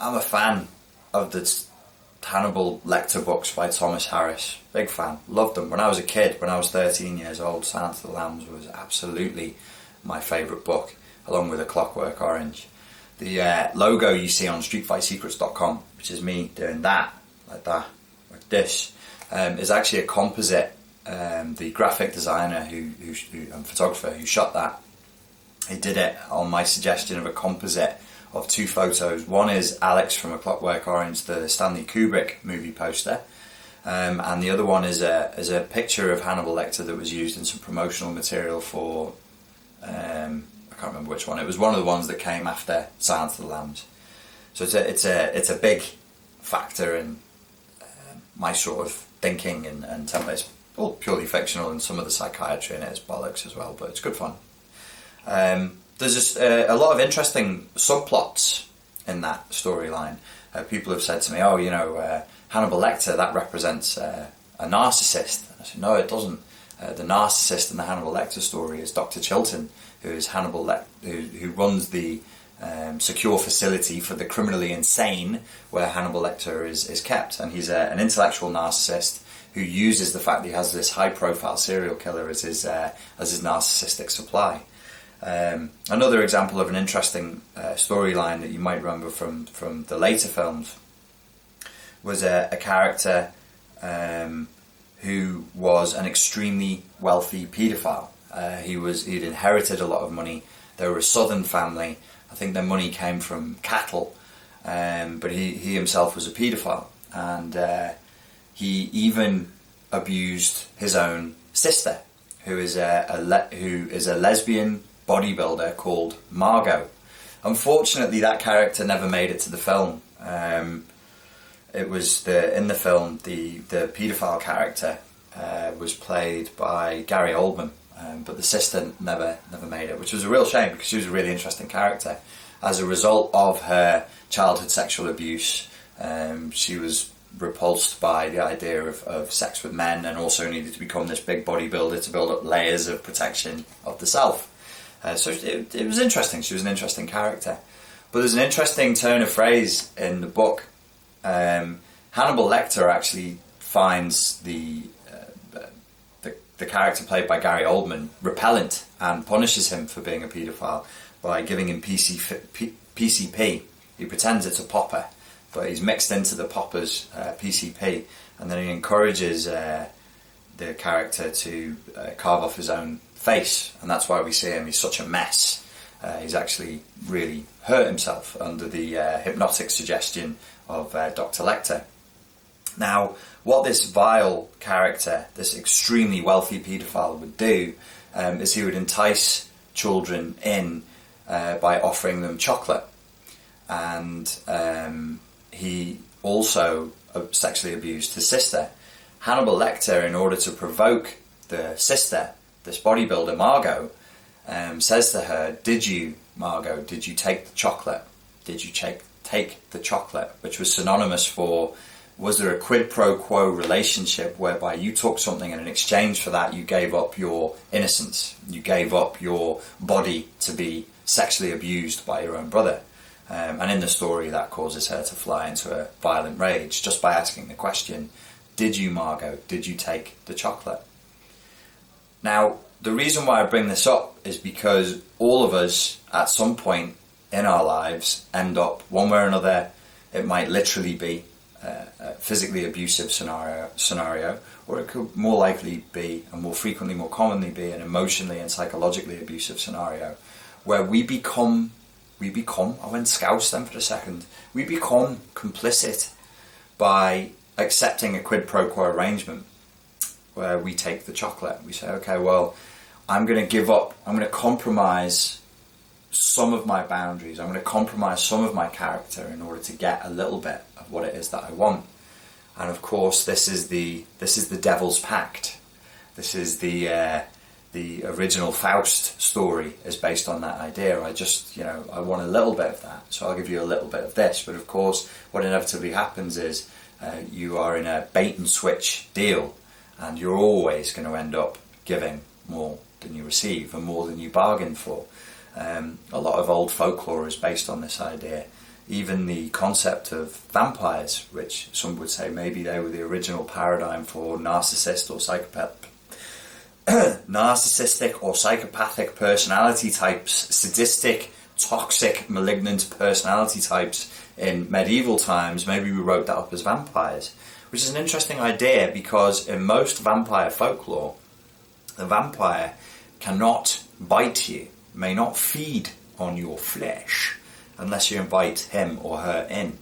I'm a fan of the Hannibal Lecter books by Thomas Harris. Big fan. Loved them. When I was a kid, when I was 13 years old, Silence of the Lambs was absolutely my favourite book, along with A Clockwork Orange. The uh, logo you see on streetfightsecrets.com, which is me doing that, like that, like this, um, is actually a composite. Um, the graphic designer who, who, who and photographer who shot that, he did it on my suggestion of a composite of two photos. One is Alex from A Clockwork Orange, the Stanley Kubrick movie poster, um, and the other one is a is a picture of Hannibal Lecter that was used in some promotional material for. Um, I can't remember which one. It was one of the ones that came after Silence of the Lambs. So it's a it's a it's a big factor in uh, my sort of thinking and and template. It's all purely fictional, and some of the psychiatry in it is bollocks as well, but it's good fun. Um, there's just, uh, a lot of interesting subplots in that storyline. Uh, people have said to me, "Oh, you know, uh, Hannibal Lecter that represents uh, a narcissist." And I said, "No, it doesn't. Uh, the narcissist in the Hannibal Lecter story is Dr. Chilton, who is Hannibal Le- who, who runs the um, secure facility for the criminally insane where Hannibal Lecter is, is kept, and he's a, an intellectual narcissist." Who uses the fact that he has this high-profile serial killer as his uh, as his narcissistic supply? Um, another example of an interesting uh, storyline that you might remember from, from the later films was a, a character um, who was an extremely wealthy paedophile. Uh, he was he'd inherited a lot of money. They were a southern family. I think their money came from cattle, um, but he, he himself was a paedophile, and uh, he even abused his own sister, who is a, a le- who is a lesbian bodybuilder called Margot. Unfortunately, that character never made it to the film. Um, it was the in the film the the paedophile character uh, was played by Gary Oldman, um, but the sister never never made it, which was a real shame because she was a really interesting character. As a result of her childhood sexual abuse, um, she was repulsed by the idea of, of sex with men and also needed to become this big bodybuilder to build up layers of protection of the self. Uh, so it, it, was interesting. She was an interesting character. But there's an interesting turn of phrase in the book. Um, Hannibal Lecter actually finds the, uh, the, the character played by Gary Oldman repellent and punishes him for being a paedophile by giving him PC, P, PCP. He pretends it's a popper, but he's mixed into the popper's uh, PCP, and then he encourages uh, the character to uh, carve off his own face, and that's why we see him. He's such a mess. Uh, he's actually really hurt himself under the uh, hypnotic suggestion of uh, Dr. Lecter. Now, what this vile character, this extremely wealthy paedophile, would do um, is he would entice children in uh, by offering them chocolate, and um, he also uh, sexually abused his sister. Hannibal Lecter, in order to provoke the sister, this bodybuilder, Margot, um, says to her, Did you, Margot, did you take the chocolate? Did you take, take the chocolate? Which was synonymous for was there a quid pro quo relationship whereby you took something and in exchange for that you gave up your innocence? You gave up your body to be sexually abused by your own brother. Um, and in the story, that causes her to fly into a violent rage just by asking the question Did you, Margot, did you take the chocolate? Now, the reason why I bring this up is because all of us, at some point in our lives, end up one way or another. It might literally be uh, a physically abusive scenario, scenario, or it could more likely be, and more frequently, more commonly be, an emotionally and psychologically abusive scenario, where we become, we become. I went scouse then for a second. We become complicit by accepting a quid pro quo arrangement where we take the chocolate. We say, okay, well, I'm going to give up, I'm going to compromise some of my boundaries, I'm going to compromise some of my character in order to get a little bit of what it is that I want. And of course, this is the this is the devil's pact. This is the uh, the original Faust story is based on that idea. I just you know I want a little bit of that, so I'll give you a little bit of this. But of course, what inevitably happens is uh, you are in a bait and switch deal and you're always going to end up giving more than you receive and more than you bargain for. Um, a lot of old folklore is based on this idea. even the concept of vampires, which some would say maybe they were the original paradigm for narcissist or psychopath, narcissistic or psychopathic personality types, sadistic, toxic, malignant personality types in medieval times. Maybe we wrote that up as vampires, which is an interesting idea because in most vampire folklore, the vampire cannot bite you, may not feed on your flesh unless you invite him or her in.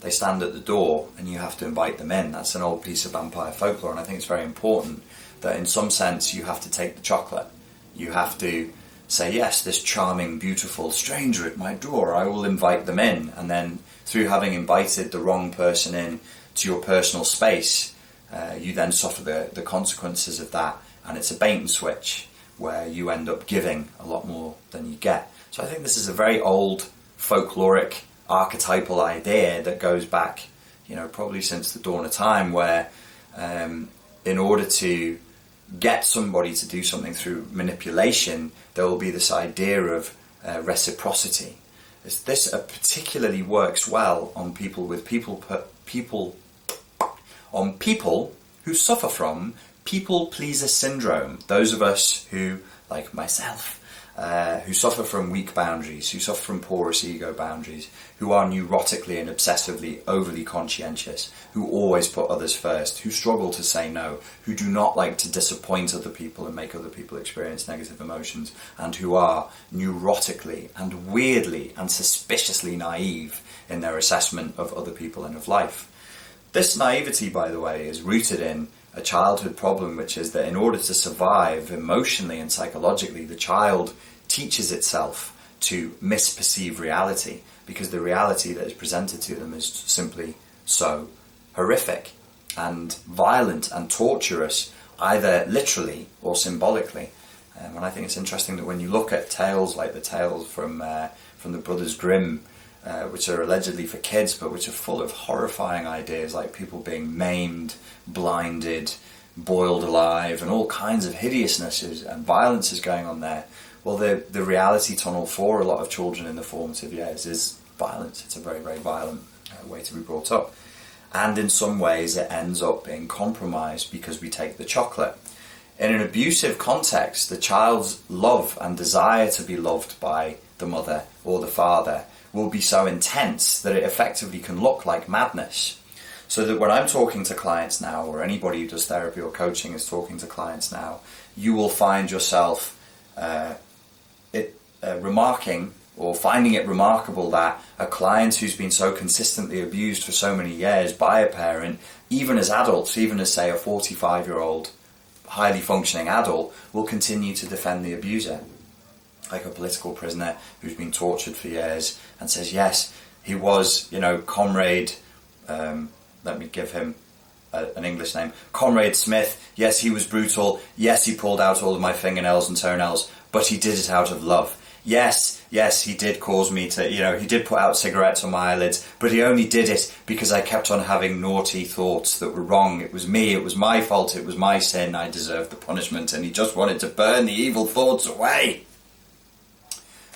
They stand at the door and you have to invite them in. That's an old piece of vampire folklore, and I think it's very important that in some sense you have to take the chocolate. You have to say, Yes, this charming, beautiful stranger at my door, I will invite them in. And then through having invited the wrong person in to your personal space, uh, you then suffer the, the consequences of that. And it's a bait and switch where you end up giving a lot more than you get. So I think this is a very old folkloric archetypal idea that goes back, you know, probably since the dawn of time, where um, in order to get somebody to do something through manipulation, there will be this idea of uh, reciprocity. This, this particularly works well on people with people people on people who suffer from people pleaser syndrome. Those of us who, like myself, uh, who suffer from weak boundaries, who suffer from porous ego boundaries, who are neurotically and obsessively overly conscientious, who always put others first, who struggle to say no, who do not like to disappoint other people and make other people experience negative emotions, and who are neurotically and weirdly and suspiciously naive in their assessment of other people and of life. This naivety, by the way, is rooted in a childhood problem, which is that in order to survive emotionally and psychologically, the child teaches itself to misperceive reality because the reality that is presented to them is simply so horrific and violent and torturous, either literally or symbolically. Um, and I think it's interesting that when you look at tales like the tales from uh, from the Brothers Grimm, uh, which are allegedly for kids, but which are full of horrifying ideas like people being maimed, blinded, boiled alive, and all kinds of hideousnesses and violence is going on there. Well, the, the reality tunnel for a lot of children in the formative years is violence. It's a very, very violent uh, way to be brought up. And in some ways, it ends up being compromised because we take the chocolate. In an abusive context, the child's love and desire to be loved by the mother or the father will be so intense that it effectively can look like madness. So that when I'm talking to clients now, or anybody who does therapy or coaching is talking to clients now, you will find yourself uh, it, uh, remarking or finding it remarkable that a client who's been so consistently abused for so many years by a parent, even as adults, even as say a 45 year old highly functioning adult, will continue to defend the abuser like a political prisoner who's been tortured for years, and says, yes, he was, you know, comrade. Um, let me give him a, an English name, Comrade Smith. Yes, he was brutal. Yes, he pulled out all of my fingernails and toenails, but he did it out of love. Yes, yes, he did cause me to, you know, he did put out cigarettes on my eyelids, but he only did it because I kept on having naughty thoughts that were wrong. It was me, it was my fault, it was my sin, I deserved the punishment, and he just wanted to burn the evil thoughts away.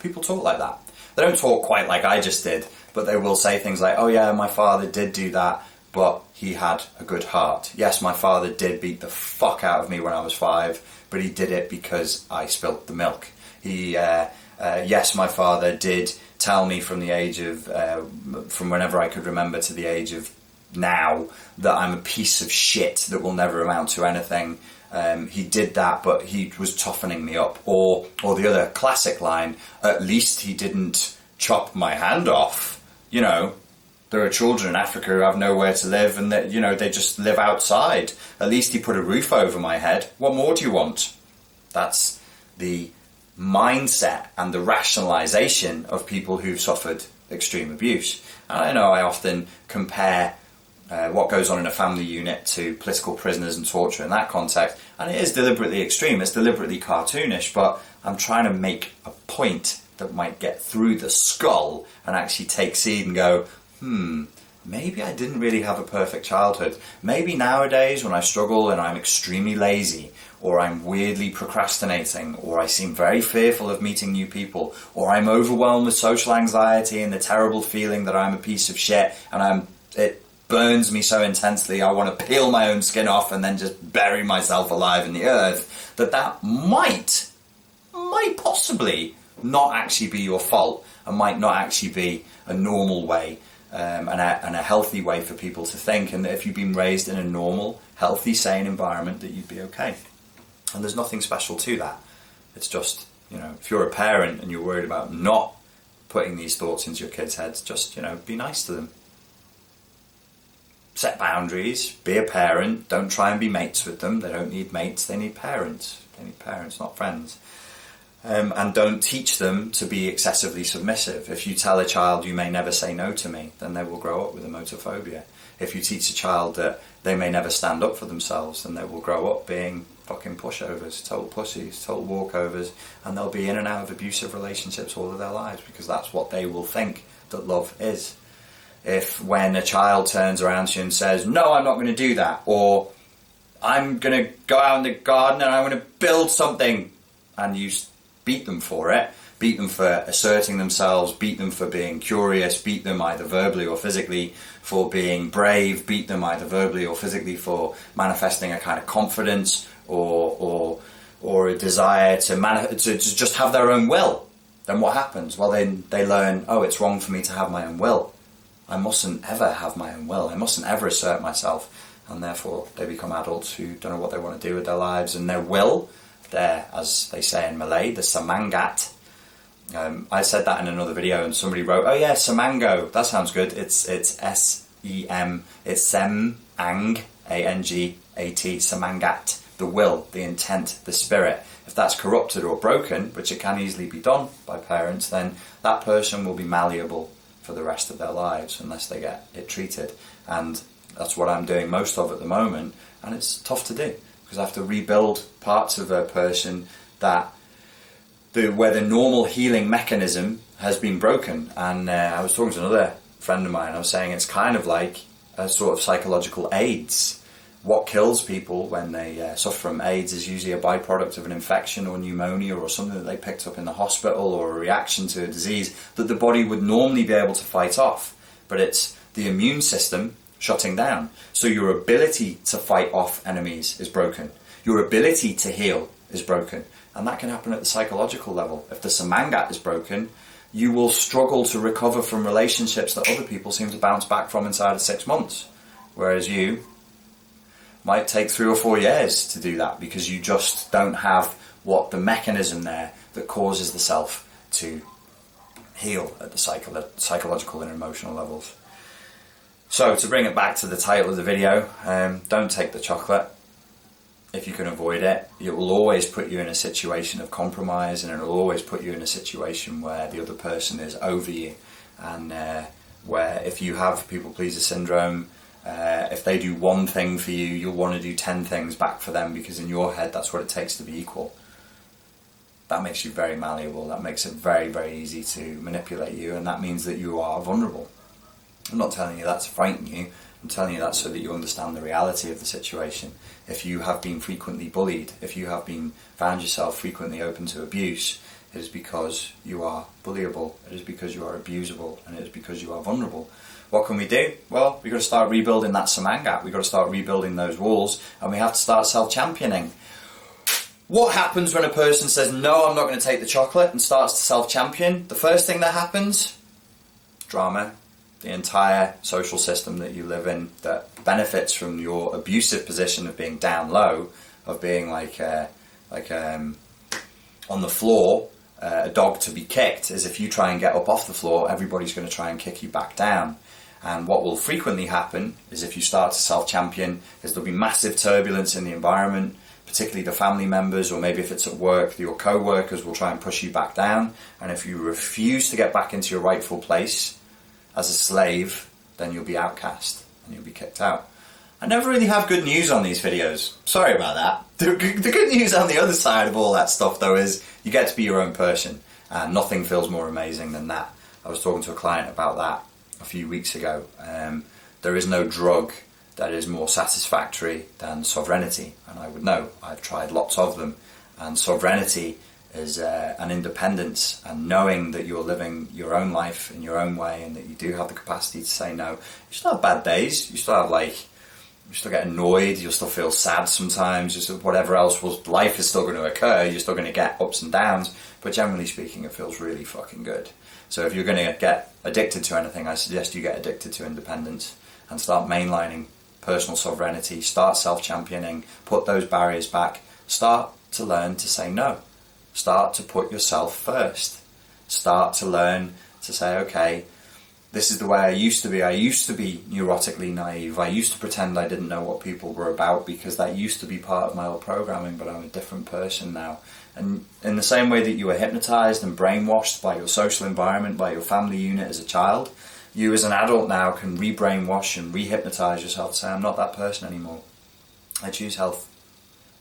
People talk like that. They don't talk quite like I just did, but they will say things like, oh yeah, my father did do that, but he had a good heart. Yes, my father did beat the fuck out of me when I was five, but he did it because I spilt the milk. He, uh, uh, yes, my father did tell me from the age of, uh, from whenever I could remember to the age of now, that I'm a piece of shit that will never amount to anything um, he did that, but he was toughening me up. Or, or the other classic line, at least he didn't chop my hand off. You know, there are children in Africa who have nowhere to live and that, you know, they just live outside. At least he put a roof over my head. What more do you want? That's the mindset and the rationalization of people who've suffered extreme abuse. And I know I often compare uh, what goes on in a family unit to political prisoners and torture in that context. And it is deliberately extreme, it's deliberately cartoonish, but I'm trying to make a point that might get through the skull and actually take seed and go, hmm, maybe I didn't really have a perfect childhood. Maybe nowadays when I struggle and I'm extremely lazy, or I'm weirdly procrastinating, or I seem very fearful of meeting new people, or I'm overwhelmed with social anxiety and the terrible feeling that I'm a piece of shit and I'm it burns me so intensely I want to peel my own skin off and then just bury myself alive in the earth that that might might possibly not actually be your fault and might not actually be a normal way um, and, a, and a healthy way for people to think and that if you've been raised in a normal healthy sane environment that you'd be okay. And there's nothing special to that. It's just you know if you're a parent and you're worried about not putting these thoughts into your kids' heads just you know be nice to them set boundaries, be a parent, don't try and be mates with them. They don't need mates, they need parents. They need parents, not friends. Um, and don't teach them to be excessively submissive. If you tell a child you may never say no to me, then they will grow up with emotophobia. If you teach a child that they may never stand up for themselves, then they will grow up being fucking pushovers, total pussies, total walkovers, and they'll be in and out of abusive relationships all of their lives because that's what they will think that love is if when a child turns around to you and says, No, I'm not going to do that, or I'm going to go out in the garden and I'm going to build something, and you beat them for it, beat them for asserting themselves, beat them for being curious, beat them either verbally or physically for being brave, beat them either verbally or physically for manifesting a kind of confidence or, or, or a desire to, mani- to, to just have their own will, then what happens? Well, then they learn, oh, it's wrong for me to have my own will I mustn't ever have my own will. I mustn't ever assert myself. And therefore, they become adults who don't know what they want to do with their lives. And their will, their, as they say in Malay, the semangat. Um, I said that in another video, and somebody wrote, "Oh yeah, samango. That sounds good. It's it's S E M. It's sem ang a n g a t semangat. The will, the intent, the spirit. If that's corrupted or broken, which it can easily be done by parents, then that person will be malleable for the rest of their lives unless they get it treated. And that's what I'm doing most of at the moment, and it's tough to do because I have to rebuild parts of a person that the where the normal healing mechanism has been broken. And uh, I was talking to another friend of mine. I was saying it's kind of like a sort of psychological AIDS what kills people when they uh, suffer from AIDS is usually a byproduct of an infection or pneumonia or something that they picked up in the hospital or a reaction to a disease that the body would normally be able to fight off. But it's the immune system shutting down. So your ability to fight off enemies is broken. Your ability to heal is broken. And that can happen at the psychological level. If the semangat is broken, you will struggle to recover from relationships that other people seem to bounce back from inside of six months. Whereas you, might take three or four years to do that because you just don't have what the mechanism there that causes the self to heal at the psycho- psychological and emotional levels. So, to bring it back to the title of the video, um, don't take the chocolate if you can avoid it. It will always put you in a situation of compromise and it will always put you in a situation where the other person is over you and uh, where if you have people pleaser syndrome, uh, if they do one thing for you, you'll want to do ten things back for them because in your head that's what it takes to be equal. That makes you very malleable. That makes it very, very easy to manipulate you, and that means that you are vulnerable. I'm not telling you that to frighten you. I'm telling you that so that you understand the reality of the situation. If you have been frequently bullied, if you have been found yourself frequently open to abuse, it is because you are bullyable. It is because you are abusable, and it is because you are vulnerable. What can we do? Well, we've got to start rebuilding that Semangat. We've got to start rebuilding those walls, and we have to start self championing. What happens when a person says, No, I'm not going to take the chocolate, and starts to self champion? The first thing that happens drama. The entire social system that you live in that benefits from your abusive position of being down low, of being like, uh, like um, on the floor, uh, a dog to be kicked, is if you try and get up off the floor, everybody's going to try and kick you back down. And what will frequently happen is if you start to self champion, is there'll be massive turbulence in the environment, particularly the family members, or maybe if it's at work, your co workers will try and push you back down. And if you refuse to get back into your rightful place as a slave, then you'll be outcast and you'll be kicked out. I never really have good news on these videos. Sorry about that. The, the good news on the other side of all that stuff, though, is you get to be your own person, and nothing feels more amazing than that. I was talking to a client about that a few weeks ago. Um, there is no drug that is more satisfactory than sovereignty, and I would know. I've tried lots of them, and sovereignty is uh, an independence and knowing that you're living your own life in your own way and that you do have the capacity to say no. You still have bad days. You still have like you still get annoyed. You'll still feel sad sometimes. Just whatever else was life is still going to occur. You're still going to get ups and downs. But generally speaking, it feels really fucking good. So if you're going to get addicted to anything, I suggest you get addicted to independence and start mainlining personal sovereignty. Start self championing. Put those barriers back. Start to learn to say no Start to put yourself first. Start to learn to say, okay, this is the way I used to be. I used to be neurotically naive. I used to pretend I didn't know what people were about because that used to be part of my old programming, but I'm a different person now. And in the same way that you were hypnotized and brainwashed by your social environment, by your family unit as a child, you as an adult now can re-brainwash and re-hypnotize yourself to say, I'm not that person anymore. I choose health.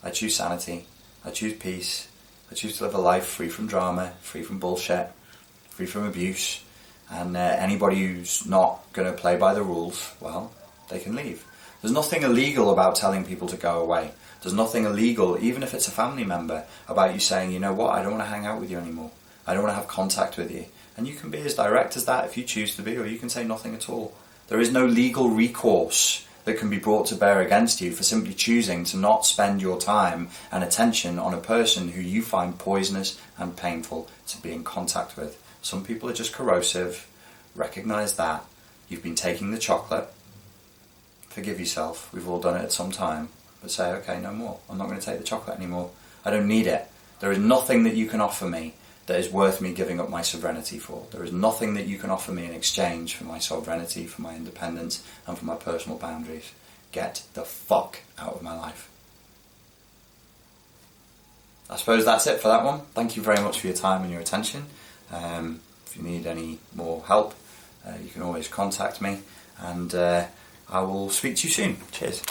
I choose sanity. I choose peace. I choose to live a life free from drama, free from bullshit, free from abuse, and uh, anybody who's not going to play by the rules, well, they can leave. There's nothing illegal about telling people to go away. There's nothing illegal, even if it's a family member, about you saying, you know what, I don't want to hang out with you anymore. I don't want to have contact with you. And you can be as direct as that if you choose to be, or you can say nothing at all. There is no legal recourse that can be brought to bear against you for simply choosing to not spend your time and attention on a person who you find poisonous and painful to be in contact with. Some people are just corrosive. Recognize that. You've been taking the chocolate. Forgive yourself. We've all done it at some time. But say, okay, no more. I'm not going to take the chocolate anymore. I don't need it. There is nothing that you can offer me that is worth me giving up my sovereignty for. There is nothing that you can offer me in exchange for my sovereignty, for my independence, and for my personal boundaries. Get the fuck out of my life. I suppose that's it for that one. Thank you very much for your time and your attention. Um, if you need any more help, uh, you can always contact me, and uh, I will speak to you soon. Cheers.